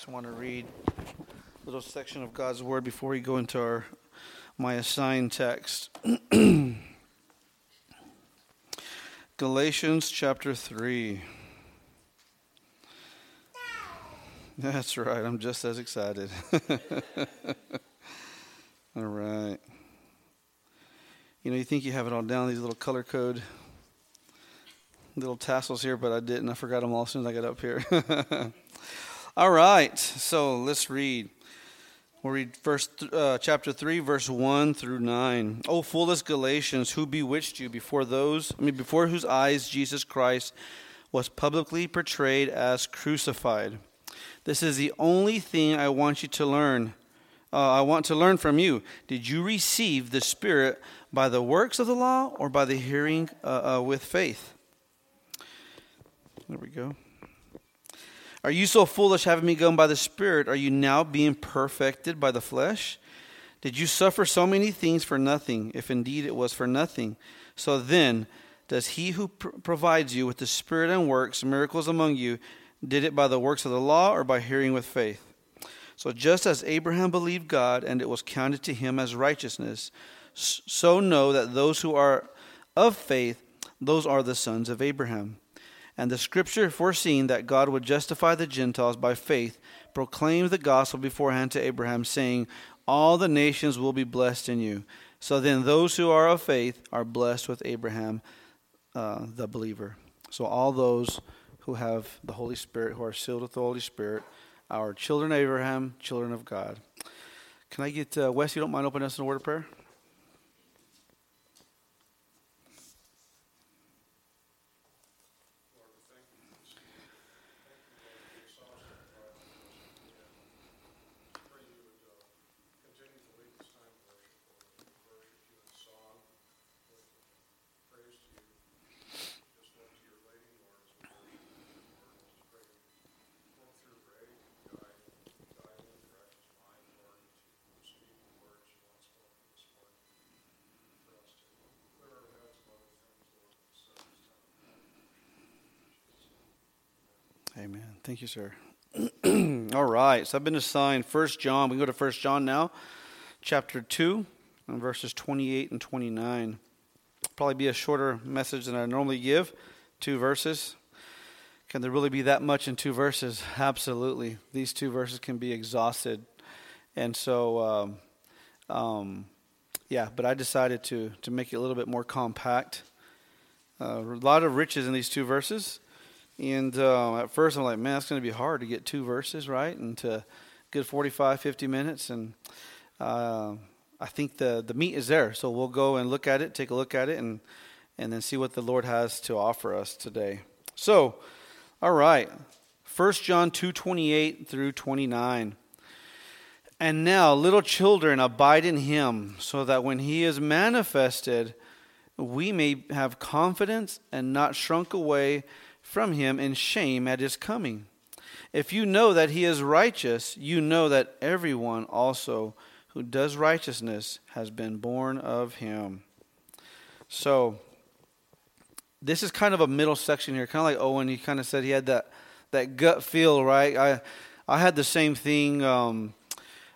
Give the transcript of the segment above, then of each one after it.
Just want to read a little section of God's Word before we go into our my assigned text. Galatians chapter 3. That's right, I'm just as excited. all right. You know, you think you have it all down, these little color code little tassels here, but I didn't. I forgot them all as soon as I got up here. all right, so let's read. We'll read verse, uh, chapter 3, verse 1 through 9. O foolish Galatians, who bewitched you before those, I mean, before whose eyes Jesus Christ was publicly portrayed as crucified. This is the only thing I want you to learn. Uh, I want to learn from you. Did you receive the Spirit by the works of the law or by the hearing uh, uh, with faith? There we go. Are you so foolish, having me begun by the Spirit? Are you now being perfected by the flesh? Did you suffer so many things for nothing, if indeed it was for nothing? So then, does he who pr- provides you with the Spirit and works miracles among you, did it by the works of the law or by hearing with faith? So just as Abraham believed God and it was counted to him as righteousness, so know that those who are of faith, those are the sons of Abraham. And the scripture, foreseeing that God would justify the Gentiles by faith, proclaimed the gospel beforehand to Abraham, saying, All the nations will be blessed in you. So then, those who are of faith are blessed with Abraham, uh, the believer. So, all those who have the Holy Spirit, who are sealed with the Holy Spirit, are children of Abraham, children of God. Can I get uh, Wes? You don't mind opening us in a word of prayer? Amen. Thank you, sir. All right. So I've been assigned First John. We go to First John now, chapter 2, and verses 28 and 29. Probably be a shorter message than I normally give. Two verses. Can there really be that much in two verses? Absolutely. These two verses can be exhausted. And so, um, um, yeah, but I decided to, to make it a little bit more compact. Uh, a lot of riches in these two verses. And uh, at first, I'm like, man, it's going to be hard to get two verses, right? And to get 45, 50 minutes. And uh, I think the, the meat is there. So we'll go and look at it, take a look at it, and, and then see what the Lord has to offer us today. So, all right. 1 John 2 28 through 29. And now, little children, abide in him, so that when he is manifested, we may have confidence and not shrunk away from him in shame at his coming. If you know that he is righteous, you know that everyone also who does righteousness has been born of him. So, this is kind of a middle section here, kind of like Owen. He kind of said he had that, that gut feel, right? I, I had the same thing. Um,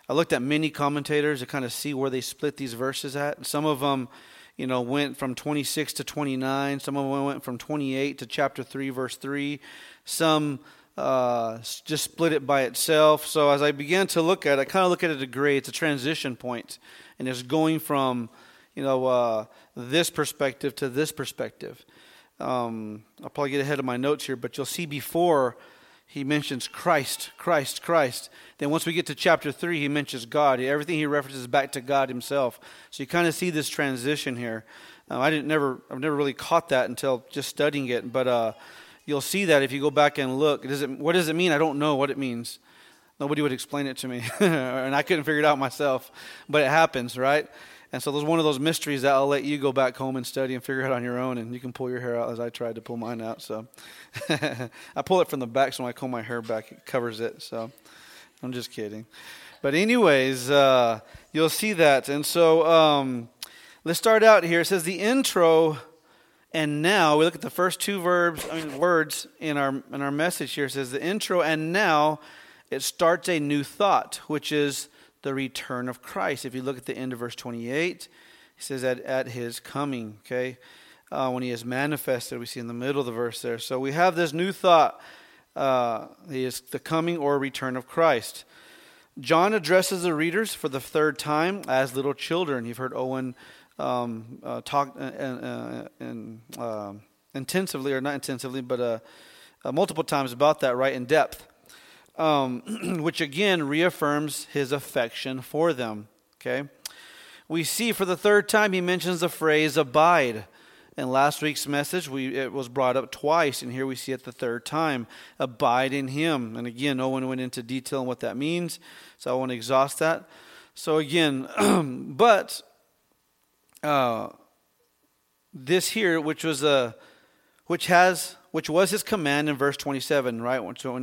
I looked at many commentators to kind of see where they split these verses at. And Some of them you know, went from 26 to 29. Some of them went from 28 to chapter 3, verse 3. Some uh, just split it by itself. So as I began to look at it, I kind of look at it a grade. It's a transition point, and it's going from, you know, uh, this perspective to this perspective. Um, I'll probably get ahead of my notes here, but you'll see before he mentions Christ, Christ, Christ. Then once we get to chapter 3, he mentions God. Everything he references back to God himself. So you kind of see this transition here. Um, I didn't never, I've never really caught that until just studying it. But uh, you'll see that if you go back and look. Does it, what does it mean? I don't know what it means. Nobody would explain it to me, and I couldn't figure it out myself. But it happens, right? And so there's one of those mysteries that I'll let you go back home and study and figure out on your own, and you can pull your hair out as I tried to pull mine out. So I pull it from the back, so when I comb my hair back, it covers it. So I'm just kidding. But anyways, uh, you'll see that. And so um, let's start out here. It says the intro, and now we look at the first two verbs, I mean words in our in our message here. It says the intro, and now it starts a new thought, which is the return of Christ. If you look at the end of verse 28, he says that at his coming, okay? Uh, when he is manifested, we see in the middle of the verse there. So we have this new thought. Uh, he is the coming or return of Christ. John addresses the readers for the third time as little children. You've heard Owen um, uh, talk uh, uh, uh, intensively, or not intensively, but uh, uh, multiple times about that, right, in depth, um, which again reaffirms his affection for them. Okay? We see for the third time he mentions the phrase abide. In last week's message, we, it was brought up twice, and here we see it the third time. Abide in Him. And again, no one went into detail on what that means, so I won't exhaust that. So again, but uh, this here, which was a, which has, which was His command in verse twenty-seven, right? So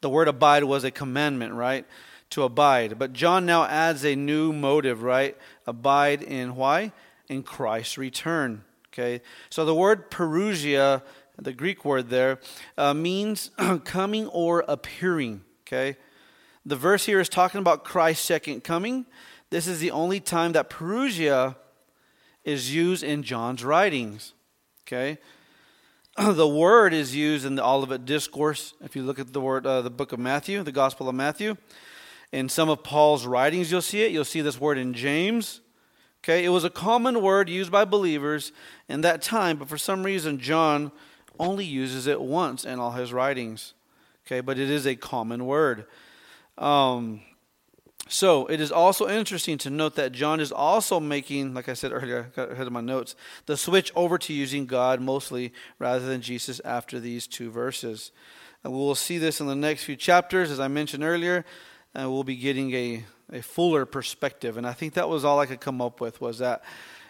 the word abide was a commandment, right? To abide. But John now adds a new motive, right? Abide in why? In Christ's return. Okay, so the word parousia, the Greek word there, uh, means coming or appearing. Okay, the verse here is talking about Christ's second coming. This is the only time that parousia is used in John's writings. Okay, the word is used in the Olivet Discourse. If you look at the word, uh, the book of Matthew, the Gospel of Matthew, in some of Paul's writings, you'll see it. You'll see this word in James. Okay, it was a common word used by believers in that time, but for some reason, John only uses it once in all his writings. Okay, but it is a common word. Um, so it is also interesting to note that John is also making, like I said earlier, I got ahead of my notes, the switch over to using God mostly rather than Jesus after these two verses. And we will see this in the next few chapters, as I mentioned earlier, and we'll be getting a a fuller perspective. And I think that was all I could come up with was that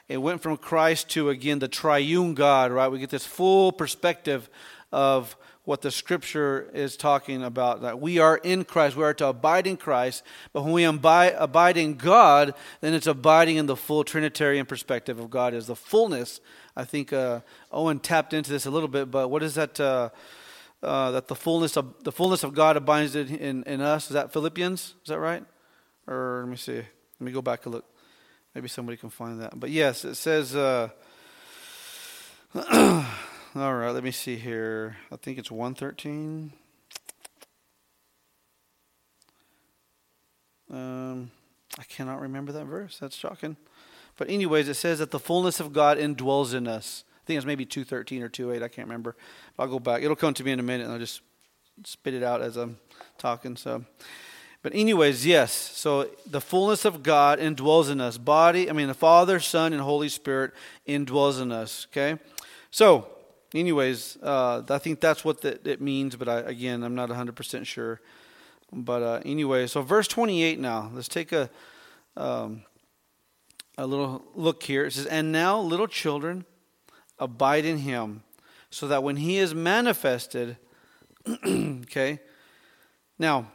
it went from Christ to again the triune God, right? We get this full perspective of what the scripture is talking about that we are in Christ, we are to abide in Christ, but when we abide, in God, then it's abiding in the full Trinitarian perspective of God as the fullness. I think uh, Owen tapped into this a little bit, but what is that? Uh, uh, that the fullness of the fullness of God abides in, in, in us. Is that Philippians? Is that right? Or let me see. Let me go back and look. Maybe somebody can find that. But yes, it says. All right, let me see here. I think it's 113. Um, I cannot remember that verse. That's shocking. But anyways, it says that the fullness of God indwells in us. I think it's maybe 213 or 28. I can't remember. I'll go back. It'll come to me in a minute, and I'll just spit it out as I'm talking. So, but, anyways, yes. So the fullness of God indwells in us. Body, I mean, the Father, Son, and Holy Spirit indwells in us. Okay? So, anyways, uh, I think that's what the, it means, but I, again, I'm not 100% sure. But, uh, anyway, so verse 28 now. Let's take a, um, a little look here. It says, And now, little children, abide in him, so that when he is manifested, okay? Now,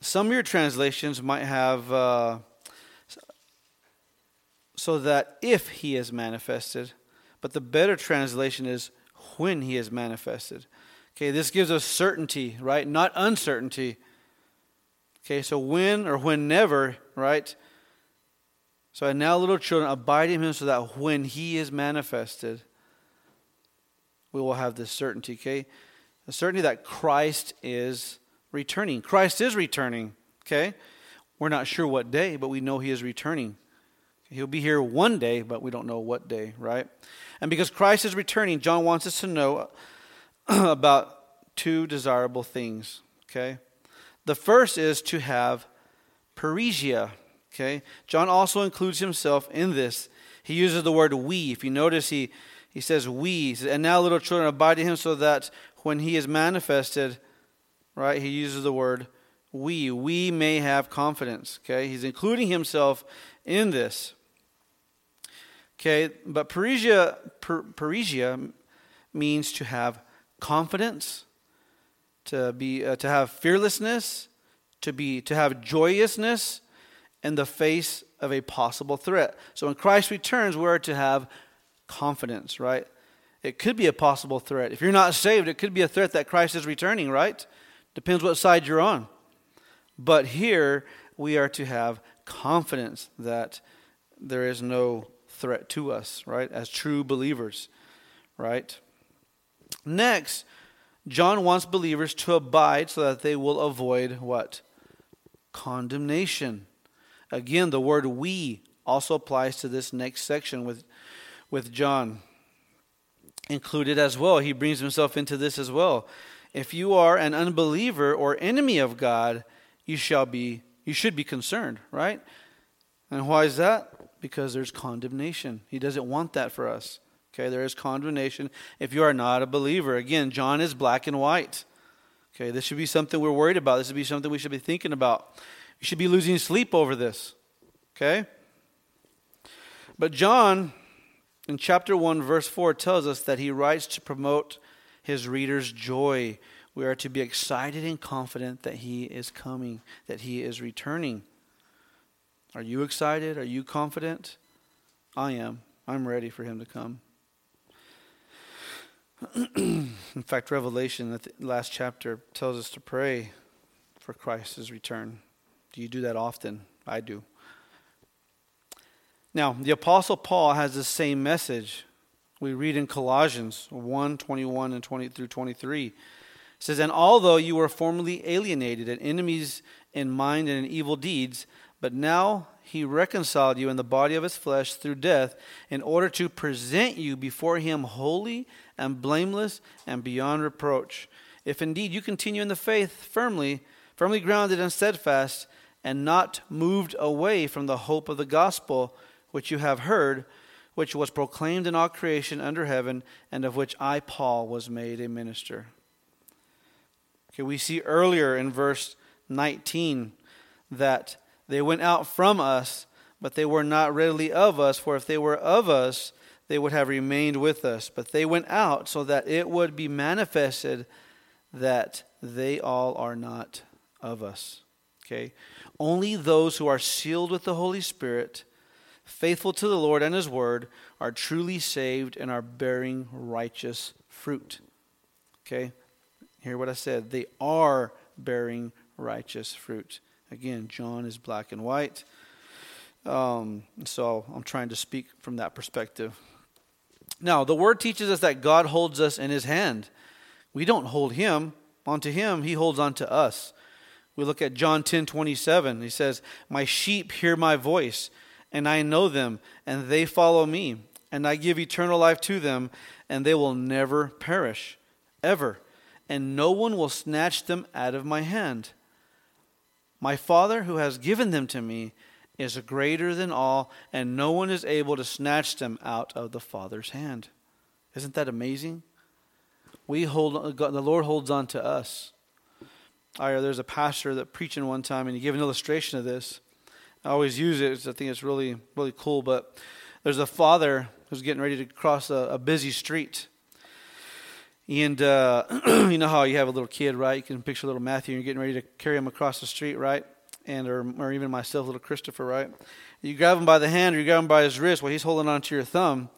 some of your translations might have uh, so that if he is manifested, but the better translation is when he is manifested. Okay, this gives us certainty, right? Not uncertainty. Okay, so when or whenever, right? So and now, little children, abide in him so that when he is manifested, we will have this certainty, okay? The certainty that Christ is returning. Christ is returning, okay? We're not sure what day, but we know he is returning. He'll be here one day, but we don't know what day, right? And because Christ is returning, John wants us to know about two desirable things, okay? The first is to have parrhesia, okay? John also includes himself in this. He uses the word we. If you notice, he, he says we. He says, and now, little children, abide in him so that when he is manifested, right? He uses the word we. We may have confidence, okay? He's including himself in this. Okay, but parrhesia, parrhesia means to have confidence, to be uh, to have fearlessness, to be to have joyousness in the face of a possible threat. So when Christ returns, we're to have confidence, right? It could be a possible threat. If you're not saved, it could be a threat that Christ is returning, right? Depends what side you're on. But here we are to have confidence that there is no threat to us, right? As true believers, right? Next, John wants believers to abide so that they will avoid what? Condemnation. Again, the word we also applies to this next section with, with John included as well. He brings himself into this as well. If you are an unbeliever or enemy of God, you shall be you should be concerned, right? And why is that? Because there's condemnation. He doesn't want that for us. Okay, there is condemnation if you are not a believer. Again, John is black and white. Okay, this should be something we're worried about. This should be something we should be thinking about. You should be losing sleep over this. Okay? But John, in chapter 1, verse 4, tells us that he writes to promote his readers' joy. We are to be excited and confident that he is coming, that he is returning. Are you excited? Are you confident? I am. I'm ready for him to come. In fact, Revelation, the last chapter, tells us to pray for Christ's return. Do you do that often? I do. Now, the Apostle Paul has the same message. We read in Colossians 1 21 and 20 through 23. It says, And although you were formerly alienated and enemies in mind and in evil deeds, but now he reconciled you in the body of his flesh through death in order to present you before him holy and blameless and beyond reproach. If indeed you continue in the faith firmly, firmly grounded and steadfast, and not moved away from the hope of the gospel which you have heard, which was proclaimed in all creation under heaven, and of which I, Paul, was made a minister. Okay, we see earlier in verse 19 that they went out from us, but they were not readily of us, for if they were of us, they would have remained with us. But they went out so that it would be manifested that they all are not of us. Okay? Only those who are sealed with the Holy Spirit, faithful to the Lord and His Word, are truly saved and are bearing righteous fruit. Okay? Hear what I said. They are bearing righteous fruit. Again, John is black and white. Um, so I'm trying to speak from that perspective. Now, the word teaches us that God holds us in his hand. We don't hold him onto him, he holds onto us. We look at John 10 27. He says, My sheep hear my voice, and I know them, and they follow me. And I give eternal life to them, and they will never perish, ever. And no one will snatch them out of my hand. My Father, who has given them to me, is greater than all, and no one is able to snatch them out of the Father's hand. Isn't that amazing? We hold the Lord holds on to us. I, there's a pastor that preaching one time, and he gave an illustration of this. I always use it. I think it's really really cool. But there's a father who's getting ready to cross a, a busy street, and uh, you know how you have a little kid, right? You can picture little Matthew, and you're getting ready to carry him across the street, right? And or, or even myself, little Christopher, right? You grab him by the hand, or you grab him by his wrist while he's holding on to your thumb.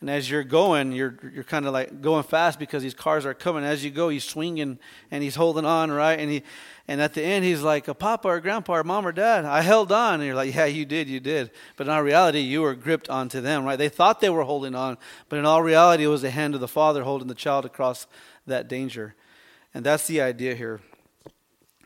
And as you're going, you're you're kind of like going fast because these cars are coming. As you go, he's swinging and he's holding on, right? And he and at the end, he's like, a Papa or Grandpa or Mom or Dad, I held on. And you're like, yeah, you did, you did. But in all reality, you were gripped onto them, right? They thought they were holding on, but in all reality, it was the hand of the Father holding the child across that danger. And that's the idea here.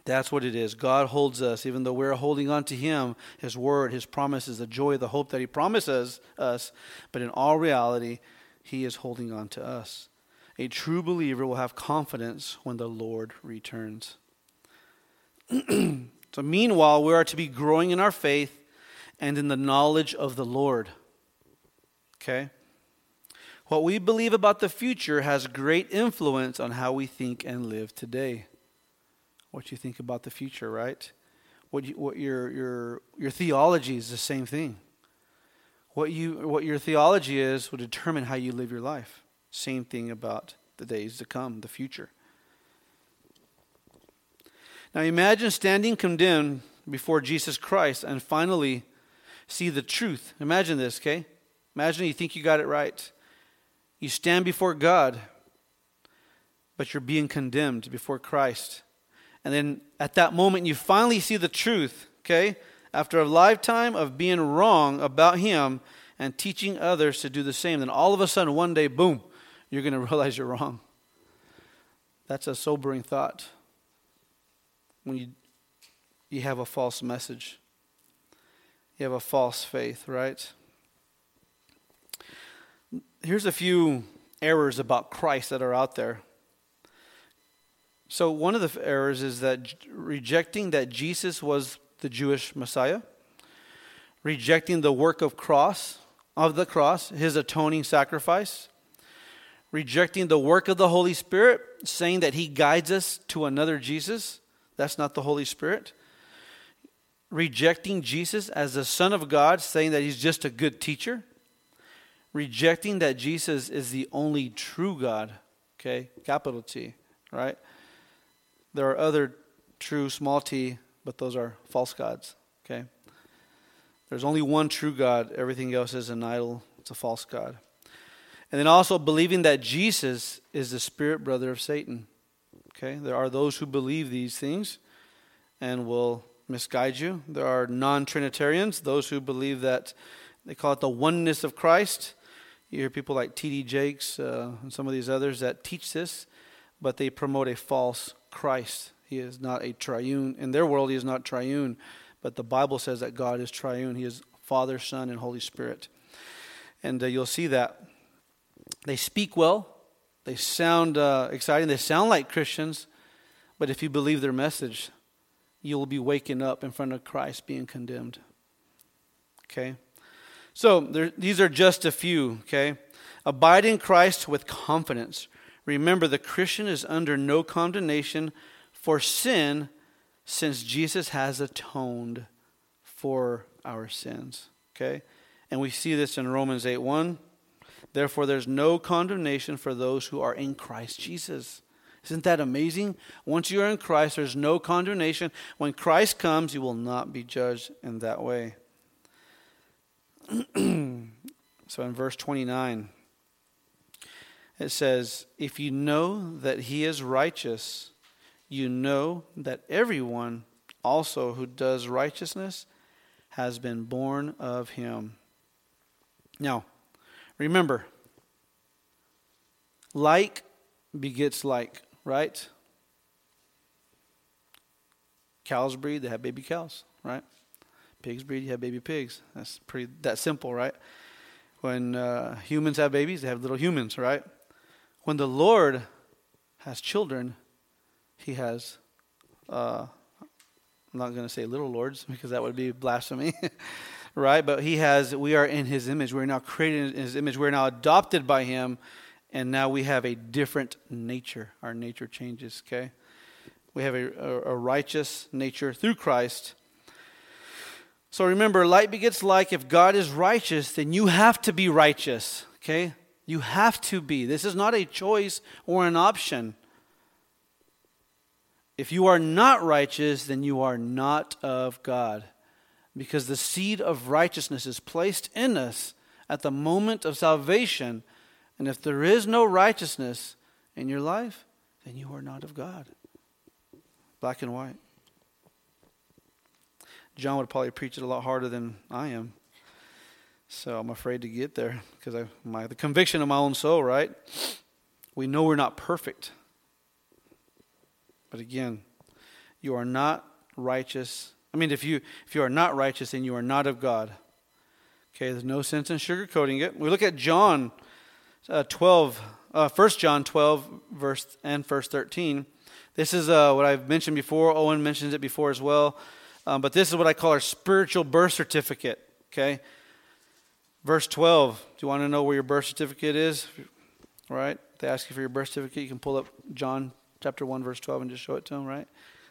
That's what it is. God holds us, even though we're holding on to Him, His Word, His promises, the joy, the hope that He promises us. But in all reality, He is holding on to us. A true believer will have confidence when the Lord returns. so, meanwhile, we are to be growing in our faith and in the knowledge of the Lord. Okay? What we believe about the future has great influence on how we think and live today. What you think about the future, right? What, you, what your, your, your theology is the same thing. What, you, what your theology is will determine how you live your life. Same thing about the days to come, the future. Now imagine standing condemned before Jesus Christ and finally see the truth. Imagine this, okay? Imagine you think you got it right. You stand before God, but you're being condemned before Christ. And then at that moment, you finally see the truth, okay? After a lifetime of being wrong about Him and teaching others to do the same, then all of a sudden, one day, boom, you're going to realize you're wrong. That's a sobering thought when you, you have a false message. You have a false faith, right? Here's a few errors about Christ that are out there. So, one of the errors is that rejecting that Jesus was the Jewish Messiah, rejecting the work of cross of the cross, his atoning sacrifice, rejecting the work of the Holy Spirit, saying that he guides us to another Jesus. That's not the Holy Spirit. Rejecting Jesus as the Son of God, saying that he's just a good teacher. Rejecting that Jesus is the only true God, okay, capital T, right? There are other true small t, but those are false gods, okay? There's only one true God, everything else is an idol, it's a false God. And then also believing that Jesus is the spirit brother of Satan. Okay? There are those who believe these things and will misguide you. There are non Trinitarians, those who believe that they call it the oneness of Christ. You hear people like T.D. Jakes uh, and some of these others that teach this, but they promote a false Christ. He is not a triune. In their world, he is not triune. But the Bible says that God is triune. He is Father, Son, and Holy Spirit. And uh, you'll see that. They speak well, they sound uh, exciting, they sound like Christians, but if you believe their message, you will be waking up in front of Christ being condemned. Okay? So there, these are just a few, okay? Abide in Christ with confidence. Remember, the Christian is under no condemnation for sin since Jesus has atoned for our sins. Okay? And we see this in Romans 8 1. Therefore, there's no condemnation for those who are in Christ Jesus. Isn't that amazing? Once you are in Christ, there's no condemnation. When Christ comes, you will not be judged in that way. so in verse 29, it says, If you know that he is righteous, you know that everyone also who does righteousness has been born of him. Now, remember, like begets like, right? Cows breed, they have baby cows, right? Pigs breed, you have baby pigs. That's pretty that simple, right? When uh, humans have babies, they have little humans, right? When the Lord has children, he has, uh, I'm not going to say little lords because that would be blasphemy, right? But he has, we are in his image. We're now created in his image. We're now adopted by him, and now we have a different nature. Our nature changes, okay? We have a, a, a righteous nature through Christ. So remember, light begets like. If God is righteous, then you have to be righteous, okay? You have to be. This is not a choice or an option. If you are not righteous, then you are not of God. Because the seed of righteousness is placed in us at the moment of salvation. And if there is no righteousness in your life, then you are not of God. Black and white. John would probably preach it a lot harder than I am. So I'm afraid to get there because I, my, the conviction of my own soul, right? We know we're not perfect. But again, you are not righteous. I mean, if you if you are not righteous, then you are not of God. Okay, there's no sense in sugarcoating it. We look at John uh, 12, uh, 1 John 12, verse and verse 13. This is uh, what I've mentioned before. Owen mentions it before as well. Um, but this is what I call our spiritual birth certificate. Okay, verse 12. Do you want to know where your birth certificate is? Right? They ask you for your birth certificate. You can pull up John chapter 1, verse 12, and just show it to them, right?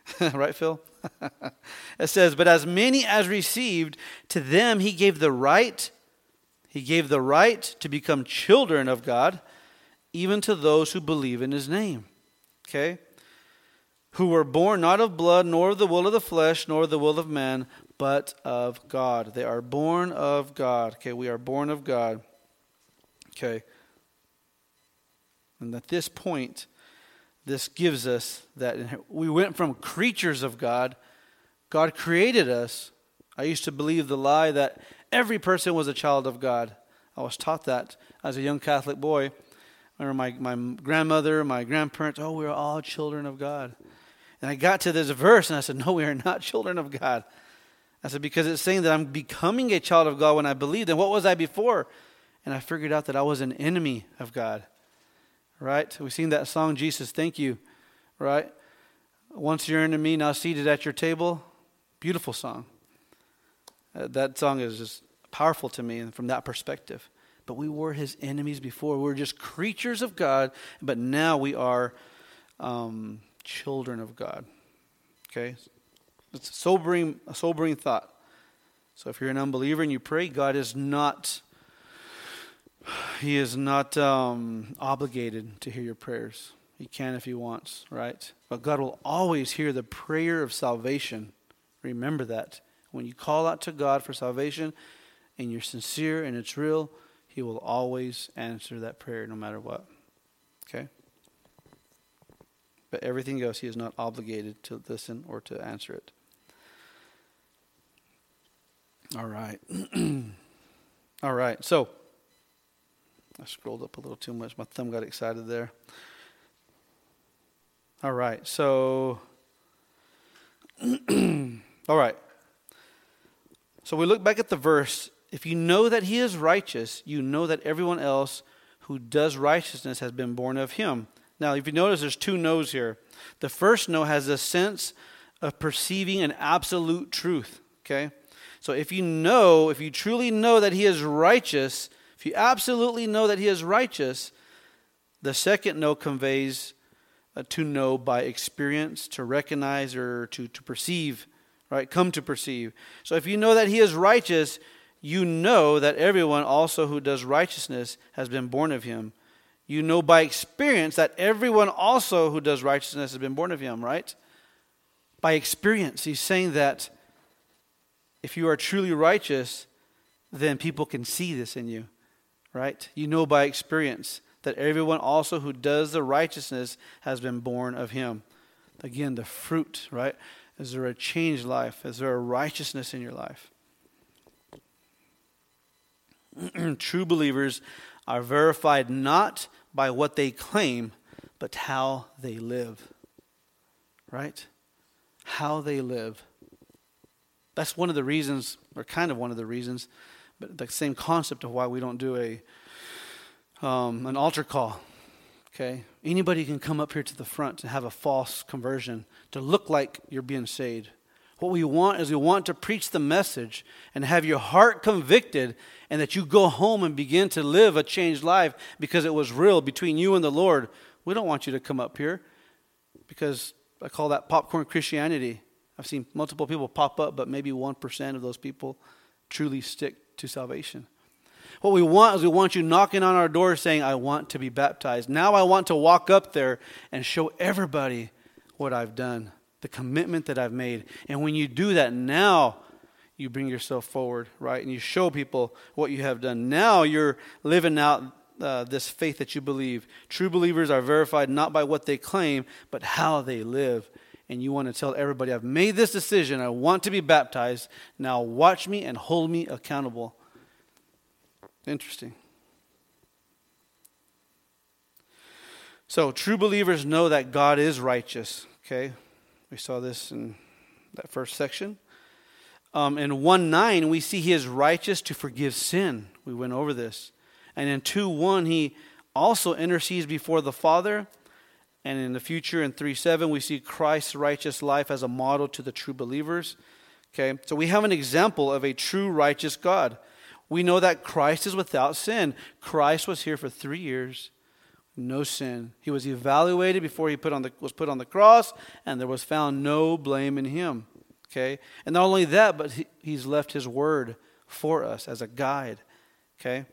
right, Phil? it says, But as many as received, to them he gave the right, he gave the right to become children of God, even to those who believe in his name. Okay? Who were born not of blood, nor of the will of the flesh, nor of the will of man, but of God. They are born of God. Okay, we are born of God. Okay. And at this point, this gives us that we went from creatures of God, God created us. I used to believe the lie that every person was a child of God. I was taught that as a young Catholic boy. I remember my, my grandmother, my grandparents, oh, we are all children of God. And I got to this verse and I said, no, we are not children of God. I said, because it's saying that I'm becoming a child of God when I believe. Then what was I before? And I figured out that I was an enemy of God. Right? We've seen that song, Jesus, Thank You. Right? Once you're into me, now seated at your table. Beautiful song. Uh, that song is just powerful to me from that perspective. But we were his enemies before. We were just creatures of God, but now we are um, children of God. Okay? It's a sobering, a sobering thought. So if you're an unbeliever and you pray, God is not he is not um, obligated to hear your prayers. He can if he wants, right? But God will always hear the prayer of salvation. Remember that. When you call out to God for salvation and you're sincere and it's real, he will always answer that prayer no matter what. Okay? But everything else, he is not obligated to listen or to answer it. All right. All right. So, I scrolled up a little too much. My thumb got excited there. All right. So, all right. So we look back at the verse. If you know that he is righteous, you know that everyone else who does righteousness has been born of him. Now, if you notice, there's two no's here. The first no has a sense of perceiving an absolute truth. Okay? So if you know, if you truly know that he is righteous, if you absolutely know that he is righteous, the second no conveys uh, to know by experience, to recognize, or to, to perceive, right? Come to perceive. So if you know that he is righteous, you know that everyone also who does righteousness has been born of him. You know by experience that everyone also who does righteousness has been born of him, right? By experience, he's saying that if you are truly righteous, then people can see this in you, right? You know by experience that everyone also who does the righteousness has been born of him. Again, the fruit, right? Is there a changed life? Is there a righteousness in your life? True believers are verified not by what they claim, but how they live. Right? How they live. That's one of the reasons, or kind of one of the reasons, but the same concept of why we don't do a um, an altar call. Okay, anybody can come up here to the front and have a false conversion to look like you're being saved. What we want is we want to preach the message and have your heart convicted, and that you go home and begin to live a changed life because it was real between you and the Lord. We don't want you to come up here because I call that popcorn Christianity. I've seen multiple people pop up, but maybe 1% of those people truly stick to salvation. What we want is we want you knocking on our door saying, I want to be baptized. Now I want to walk up there and show everybody what I've done, the commitment that I've made. And when you do that, now you bring yourself forward, right? And you show people what you have done. Now you're living out uh, this faith that you believe. True believers are verified not by what they claim, but how they live and you want to tell everybody, I've made this decision, I want to be baptized, now watch me and hold me accountable. Interesting. So, true believers know that God is righteous. Okay? We saw this in that first section. Um, in 1 9, we see he is righteous to forgive sin. We went over this. And in 2 1, he also intercedes before the Father and in the future, in 3 7, we see Christ's righteous life as a model to the true believers. Okay, so we have an example of a true righteous God. We know that Christ is without sin. Christ was here for three years, no sin. He was evaluated before he put on the, was put on the cross, and there was found no blame in him. Okay, and not only that, but he, he's left his word for us as a guide. Okay.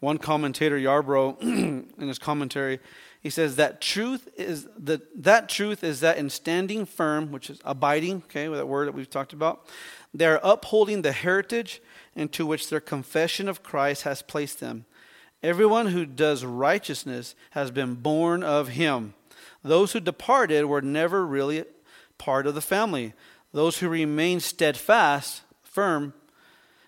One commentator, Yarbrough, in his commentary, he says that truth is that that truth is that in standing firm, which is abiding, okay, with that word that we've talked about, they are upholding the heritage into which their confession of Christ has placed them. Everyone who does righteousness has been born of him. Those who departed were never really part of the family. Those who remain steadfast, firm,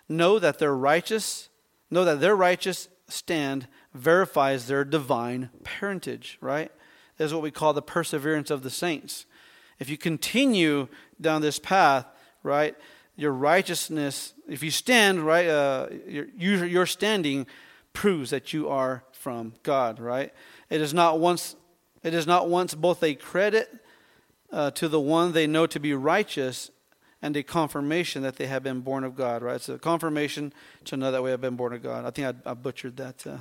know that their righteous, know that their righteous stand verifies their divine parentage, right? Is what we call the perseverance of the saints. If you continue down this path, right, your righteousness, if you stand, right, uh, your, your standing proves that you are from God, right? It is not once, it is not once both a credit uh, to the one they know to be righteous and a confirmation that they have been born of God, right? It's a confirmation to know that we have been born of God. I think I, I butchered that. Uh,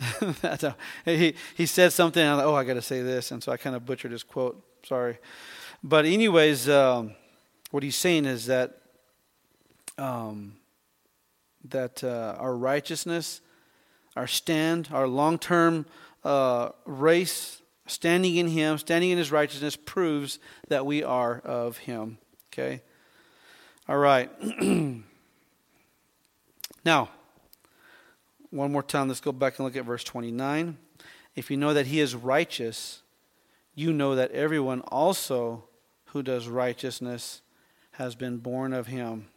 he, he said something, and like, oh, I got to say this. And so I kind of butchered his quote. Sorry. But, anyways, um, what he's saying is that, um, that uh, our righteousness, our stand, our long term uh, race, standing in Him, standing in His righteousness, proves that we are of Him. Okay? All right. now, one more time, let's go back and look at verse 29. If you know that He is righteous, you know that everyone also who does righteousness has been born of Him.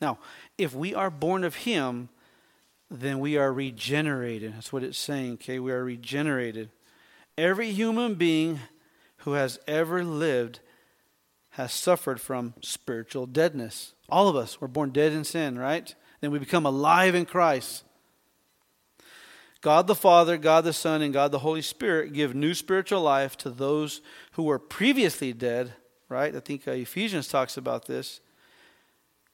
Now, if we are born of Him, then we are regenerated. That's what it's saying, okay? We are regenerated. Every human being who has ever lived has suffered from spiritual deadness. All of us were born dead in sin, right? Then we become alive in Christ. God the Father, God the Son, and God the Holy Spirit give new spiritual life to those who were previously dead, right? I think uh, Ephesians talks about this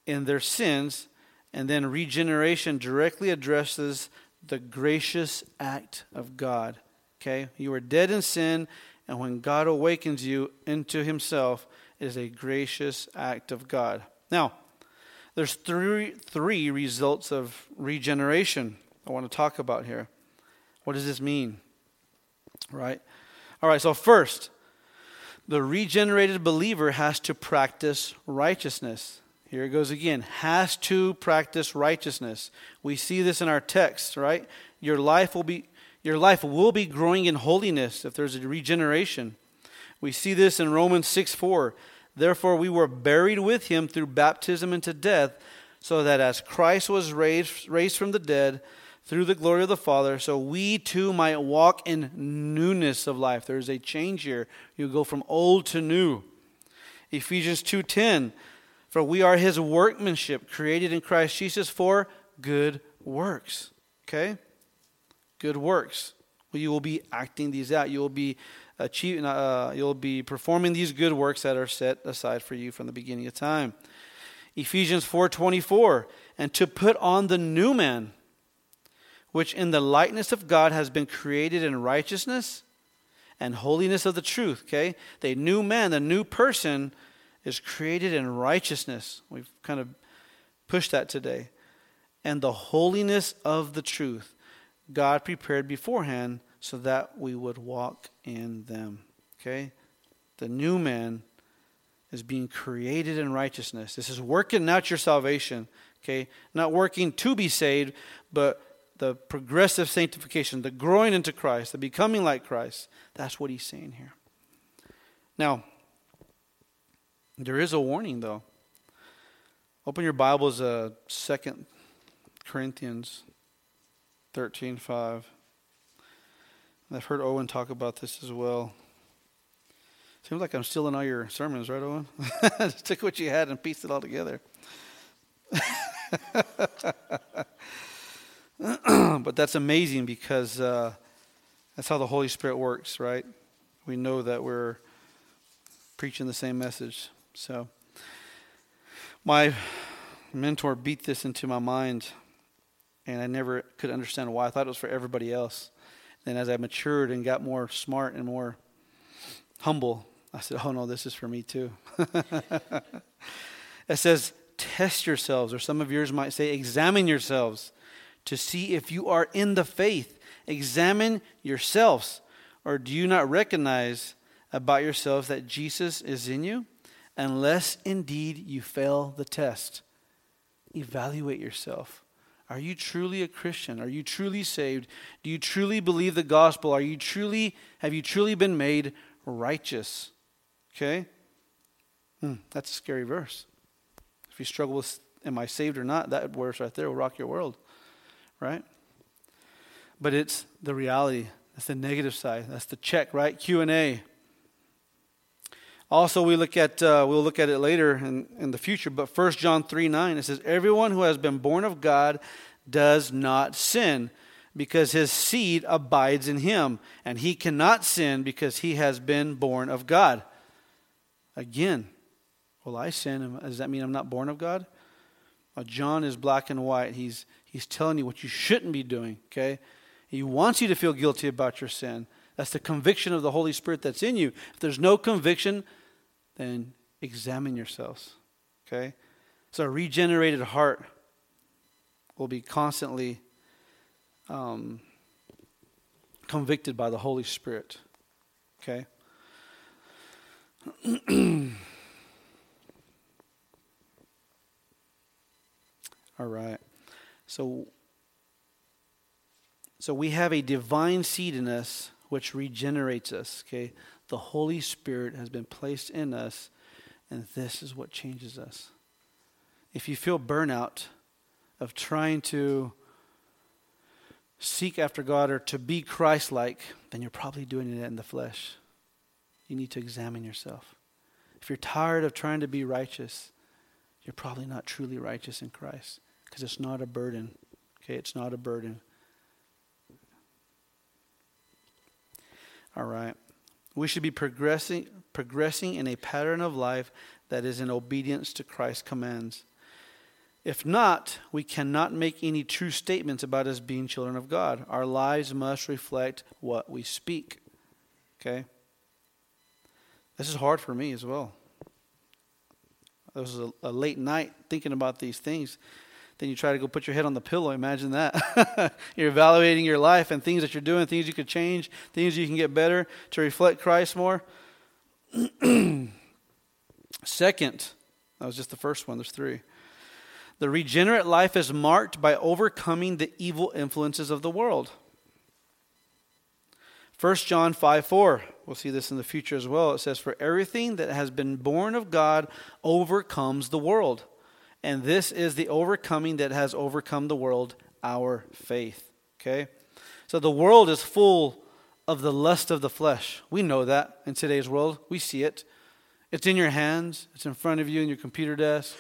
in their sins. And then regeneration directly addresses the gracious act of God. Okay? You are dead in sin, and when God awakens you into himself, it is a gracious act of God. Now, there's three, three results of regeneration I want to talk about here. What does this mean? Right? All right, so first, the regenerated believer has to practice righteousness. Here it goes again. Has to practice righteousness. We see this in our text, right? Your life will be your life will be growing in holiness if there's a regeneration. We see this in Romans 6 4. Therefore, we were buried with him through baptism into death, so that as Christ was raised, raised from the dead through the glory of the Father, so we too might walk in newness of life. There's a change here. You go from old to new. Ephesians 2:10 For we are his workmanship created in Christ Jesus for good works. Okay? good works. You will be acting these out. You will be achieving. Uh, you'll be performing these good works that are set aside for you from the beginning of time. Ephesians four twenty four, and to put on the new man, which in the likeness of God has been created in righteousness and holiness of the truth. Okay, the new man, the new person, is created in righteousness. We've kind of pushed that today, and the holiness of the truth. God prepared beforehand so that we would walk in them. Okay? The new man is being created in righteousness. This is working out your salvation. Okay? Not working to be saved, but the progressive sanctification, the growing into Christ, the becoming like Christ. That's what he's saying here. Now, there is a warning though. Open your Bibles, uh, Second Corinthians 13 5. I've heard Owen talk about this as well. Seems like I'm stealing all your sermons, right, Owen? Just took what you had and pieced it all together. but that's amazing because uh, that's how the Holy Spirit works, right? We know that we're preaching the same message. So, my mentor beat this into my mind and I never could understand why. I thought it was for everybody else. Then as I matured and got more smart and more humble, I said, "Oh no, this is for me too." it says, "Test yourselves," or some of yours might say, "Examine yourselves to see if you are in the faith. Examine yourselves, or do you not recognize about yourselves that Jesus is in you, unless indeed you fail the test? Evaluate yourself." Are you truly a Christian? Are you truly saved? Do you truly believe the gospel? Are you truly have you truly been made righteous? Okay? Hmm, that's a scary verse. If you struggle with am I saved or not, that verse right there will rock your world. Right? But it's the reality. That's the negative side. That's the check, right? Q&A. Also, we look at uh, we'll look at it later in, in the future. But 1 John three nine it says, "Everyone who has been born of God does not sin, because his seed abides in him, and he cannot sin because he has been born of God." Again, will I sin? Does that mean I'm not born of God? Well, John is black and white. He's he's telling you what you shouldn't be doing. Okay, he wants you to feel guilty about your sin. That's the conviction of the Holy Spirit that's in you. If there's no conviction, then examine yourselves. Okay? So a regenerated heart will be constantly um, convicted by the Holy Spirit. Okay? All right. So so we have a divine seed in us which regenerates us. Okay? The Holy Spirit has been placed in us, and this is what changes us. If you feel burnout of trying to seek after God or to be Christ like, then you're probably doing it in the flesh. You need to examine yourself. If you're tired of trying to be righteous, you're probably not truly righteous in Christ because it's not a burden. Okay, it's not a burden. All right. We should be progressing, progressing in a pattern of life that is in obedience to Christ's commands. If not, we cannot make any true statements about us being children of God. Our lives must reflect what we speak. Okay? This is hard for me as well. This was a, a late night thinking about these things. Then you try to go put your head on the pillow. Imagine that. you're evaluating your life and things that you're doing, things you could change, things you can get better to reflect Christ more. Second, that was just the first one, there's three. The regenerate life is marked by overcoming the evil influences of the world. 1 John 5 4, we'll see this in the future as well. It says, For everything that has been born of God overcomes the world. And this is the overcoming that has overcome the world, our faith. Okay? So the world is full of the lust of the flesh. We know that in today's world. We see it. It's in your hands, it's in front of you in your computer desk.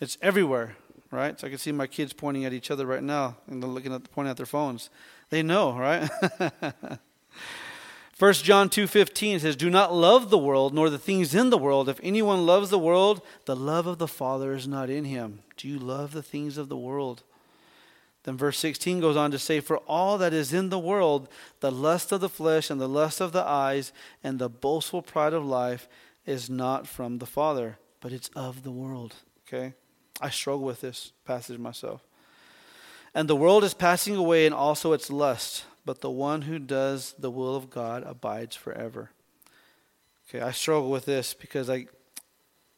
It's everywhere, right? So I can see my kids pointing at each other right now and they're looking at pointing at their phones. They know, right? 1 John 2:15 says, "Do not love the world nor the things in the world. If anyone loves the world, the love of the Father is not in him." Do you love the things of the world? Then verse 16 goes on to say, For all that is in the world, the lust of the flesh and the lust of the eyes and the boastful pride of life is not from the Father, but it's of the world. Okay? I struggle with this passage myself. And the world is passing away and also its lust but the one who does the will of God abides forever. Okay, I struggle with this because I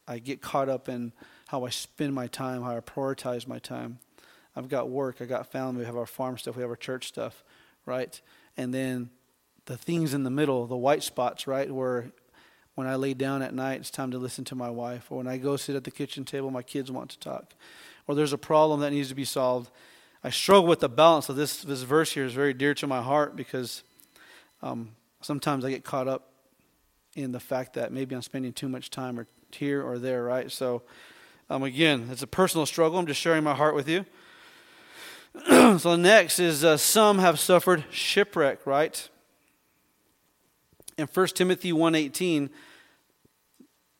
I get caught up in how I spend my time, how I prioritize my time. I've got work, I got family, we have our farm stuff, we have our church stuff, right? And then the things in the middle, the white spots, right, where when I lay down at night, it's time to listen to my wife, or when I go sit at the kitchen table, my kids want to talk, or there's a problem that needs to be solved, I struggle with the balance of this. This verse here is very dear to my heart because um, sometimes I get caught up in the fact that maybe I'm spending too much time or here or there, right? So, um, again, it's a personal struggle. I'm just sharing my heart with you. so, next is uh, some have suffered shipwreck, right? In 1 Timothy 1.18,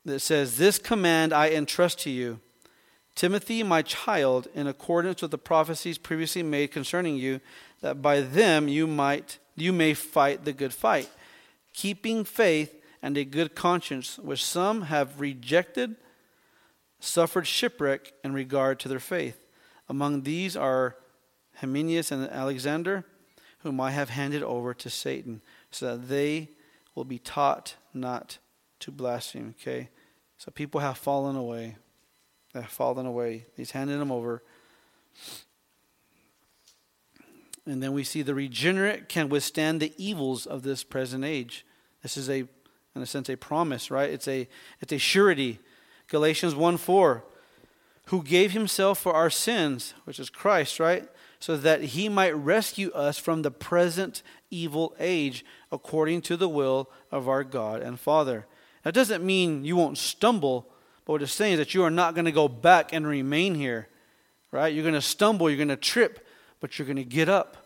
that says, This command I entrust to you Timothy, my child, in accordance with the prophecies previously made concerning you, that by them you might you may fight the good fight, keeping faith and a good conscience, which some have rejected, suffered shipwreck in regard to their faith. Among these are Hymenaeus and Alexander, whom I have handed over to Satan, so that they will be taught not to blaspheme. Okay? So people have fallen away. They have fallen away. He's handing them over. And then we see the regenerate can withstand the evils of this present age. This is a, in a sense, a promise, right? It's a, it's a surety. Galatians 1 4, who gave himself for our sins, which is Christ, right? So that he might rescue us from the present evil age, according to the will of our God and Father. That doesn't mean you won't stumble, but what it's saying is that you are not going to go back and remain here, right? You're going to stumble, you're going to trip, but you're going to get up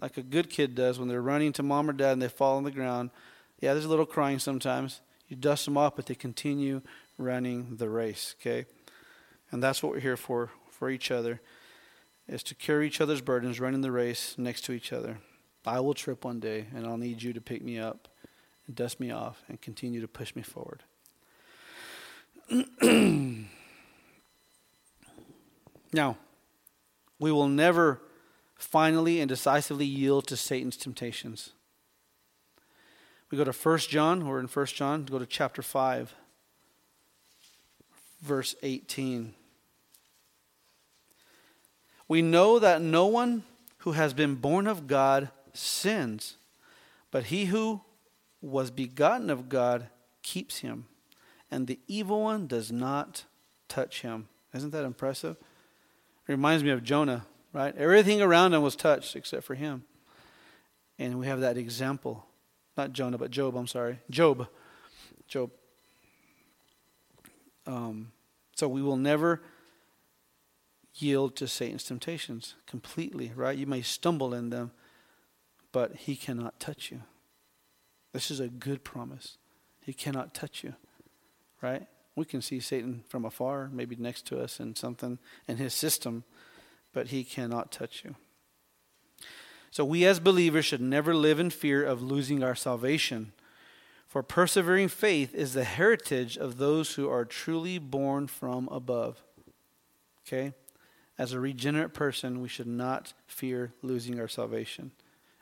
like a good kid does when they're running to mom or dad and they fall on the ground. Yeah, there's a little crying sometimes. You dust them off, but they continue running the race, okay? And that's what we're here for, for each other, is to carry each other's burdens, running the race next to each other. I will trip one day, and I'll need you to pick me up and dust me off and continue to push me forward. now, we will never finally and decisively yield to Satan's temptations. We go to 1 John, we're in 1 John, go to chapter 5, verse 18. We know that no one who has been born of God sins, but he who was begotten of God keeps him, and the evil one does not touch him. Isn't that impressive? It reminds me of Jonah, right? Everything around him was touched except for him. And we have that example. Not Jonah, but Job, I'm sorry. Job. Job. Um, so we will never yield to Satan's temptations completely, right? You may stumble in them, but he cannot touch you. This is a good promise. He cannot touch you, right? We can see Satan from afar, maybe next to us in something in his system, but he cannot touch you. So we as believers should never live in fear of losing our salvation. For persevering faith is the heritage of those who are truly born from above. Okay? As a regenerate person, we should not fear losing our salvation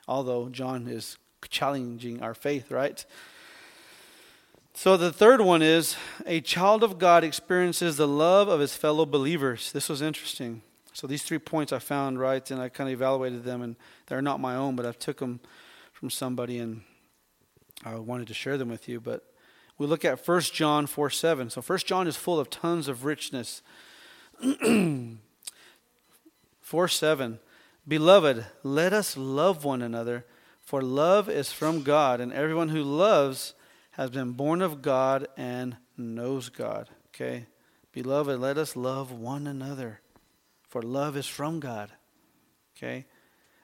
although John is challenging our faith, right? So the third one is a child of God experiences the love of his fellow believers. This was interesting. So these three points I found right, and I kind of evaluated them, and they're not my own, but I took them from somebody, and I wanted to share them with you. But we look at 1 John 4 7. So 1 John is full of tons of richness. 4 7. Beloved, let us love one another, for love is from God, and everyone who loves has been born of God and knows God. Okay? Beloved, let us love one another, for love is from God. Okay?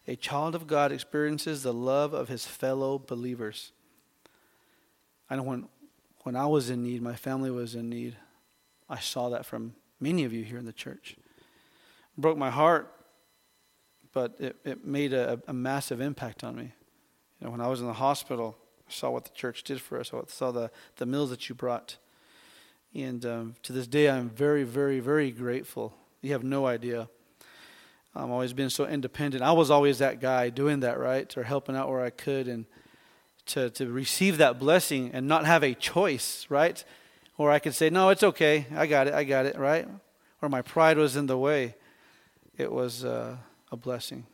A child of God experiences the love of his fellow believers. I know when, when I was in need, my family was in need. I saw that from many of you here in the church. It broke my heart but it, it made a, a massive impact on me. You know, when I was in the hospital, saw what the church did for us. I saw the, the meals that you brought. And um, to this day, I'm very, very, very grateful. You have no idea. I've always been so independent. I was always that guy doing that, right? Or helping out where I could. And to, to receive that blessing and not have a choice, right? Or I could say, no, it's okay. I got it. I got it, right? Or my pride was in the way. It was. Uh, a blessing.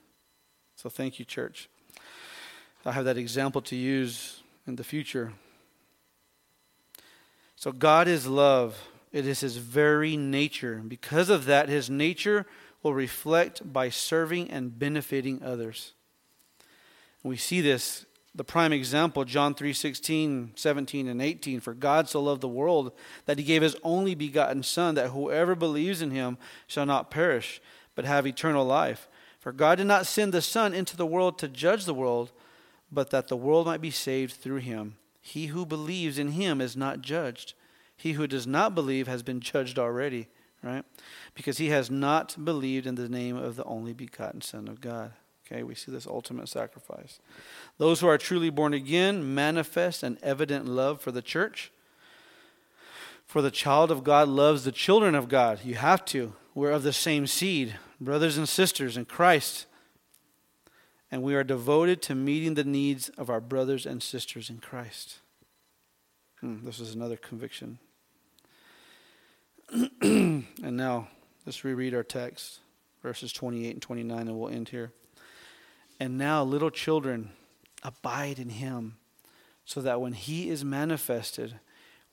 So thank you, church. I have that example to use in the future. So God is love. It is his very nature. Because of that, his nature will reflect by serving and benefiting others. And we see this the prime example John 3:16, 17 and 18 for God so loved the world that he gave his only begotten son that whoever believes in him shall not perish but have eternal life. For God did not send the Son into the world to judge the world, but that the world might be saved through him. He who believes in him is not judged. He who does not believe has been judged already, right? Because he has not believed in the name of the only begotten Son of God. Okay, we see this ultimate sacrifice. Those who are truly born again manifest an evident love for the church. For the child of God loves the children of God. You have to. We're of the same seed brothers and sisters in Christ, and we are devoted to meeting the needs of our brothers and sisters in Christ. Hmm, this is another conviction. and now, let's reread our text, verses 28 and 29, and we'll end here. And now, little children, abide in him, so that when he is manifested,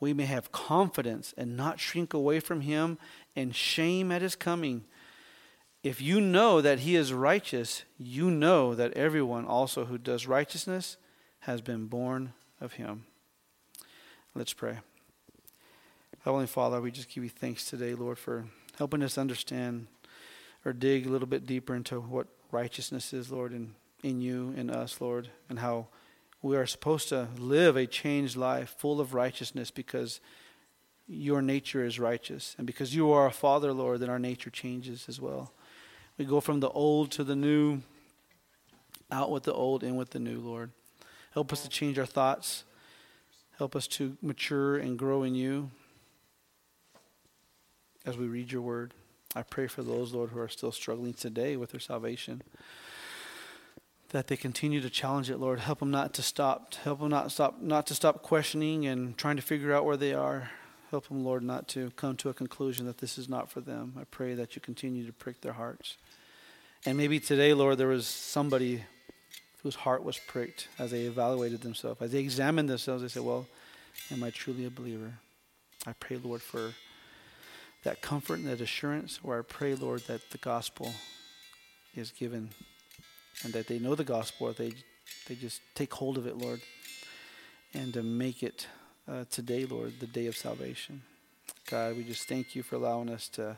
we may have confidence and not shrink away from him and shame at his coming. If you know that he is righteous, you know that everyone also who does righteousness has been born of him. Let's pray. Heavenly Father, we just give you thanks today, Lord, for helping us understand or dig a little bit deeper into what righteousness is, Lord, in, in you, in us, Lord, and how we are supposed to live a changed life full of righteousness because your nature is righteous. And because you are a Father, Lord, then our nature changes as well. We go from the old to the new, out with the old, in with the new, Lord. Help us to change our thoughts. Help us to mature and grow in you as we read your word. I pray for those, Lord, who are still struggling today with their salvation that they continue to challenge it, Lord. Help them not to stop. Help them not stop, not to stop questioning and trying to figure out where they are. Help them, Lord, not to come to a conclusion that this is not for them. I pray that you continue to prick their hearts. And maybe today, Lord, there was somebody whose heart was pricked as they evaluated themselves, as they examined themselves. They said, "Well, am I truly a believer?" I pray, Lord, for that comfort and that assurance. Or I pray, Lord, that the gospel is given and that they know the gospel, they they just take hold of it, Lord, and to make it uh, today, Lord, the day of salvation. God, we just thank you for allowing us to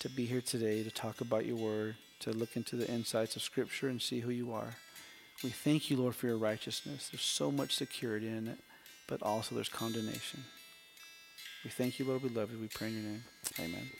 to be here today to talk about your word, to look into the insights of Scripture and see who you are. We thank you, Lord, for your righteousness. There's so much security in it, but also there's condemnation. We thank you, Lord. We love you. We pray in your name. Amen.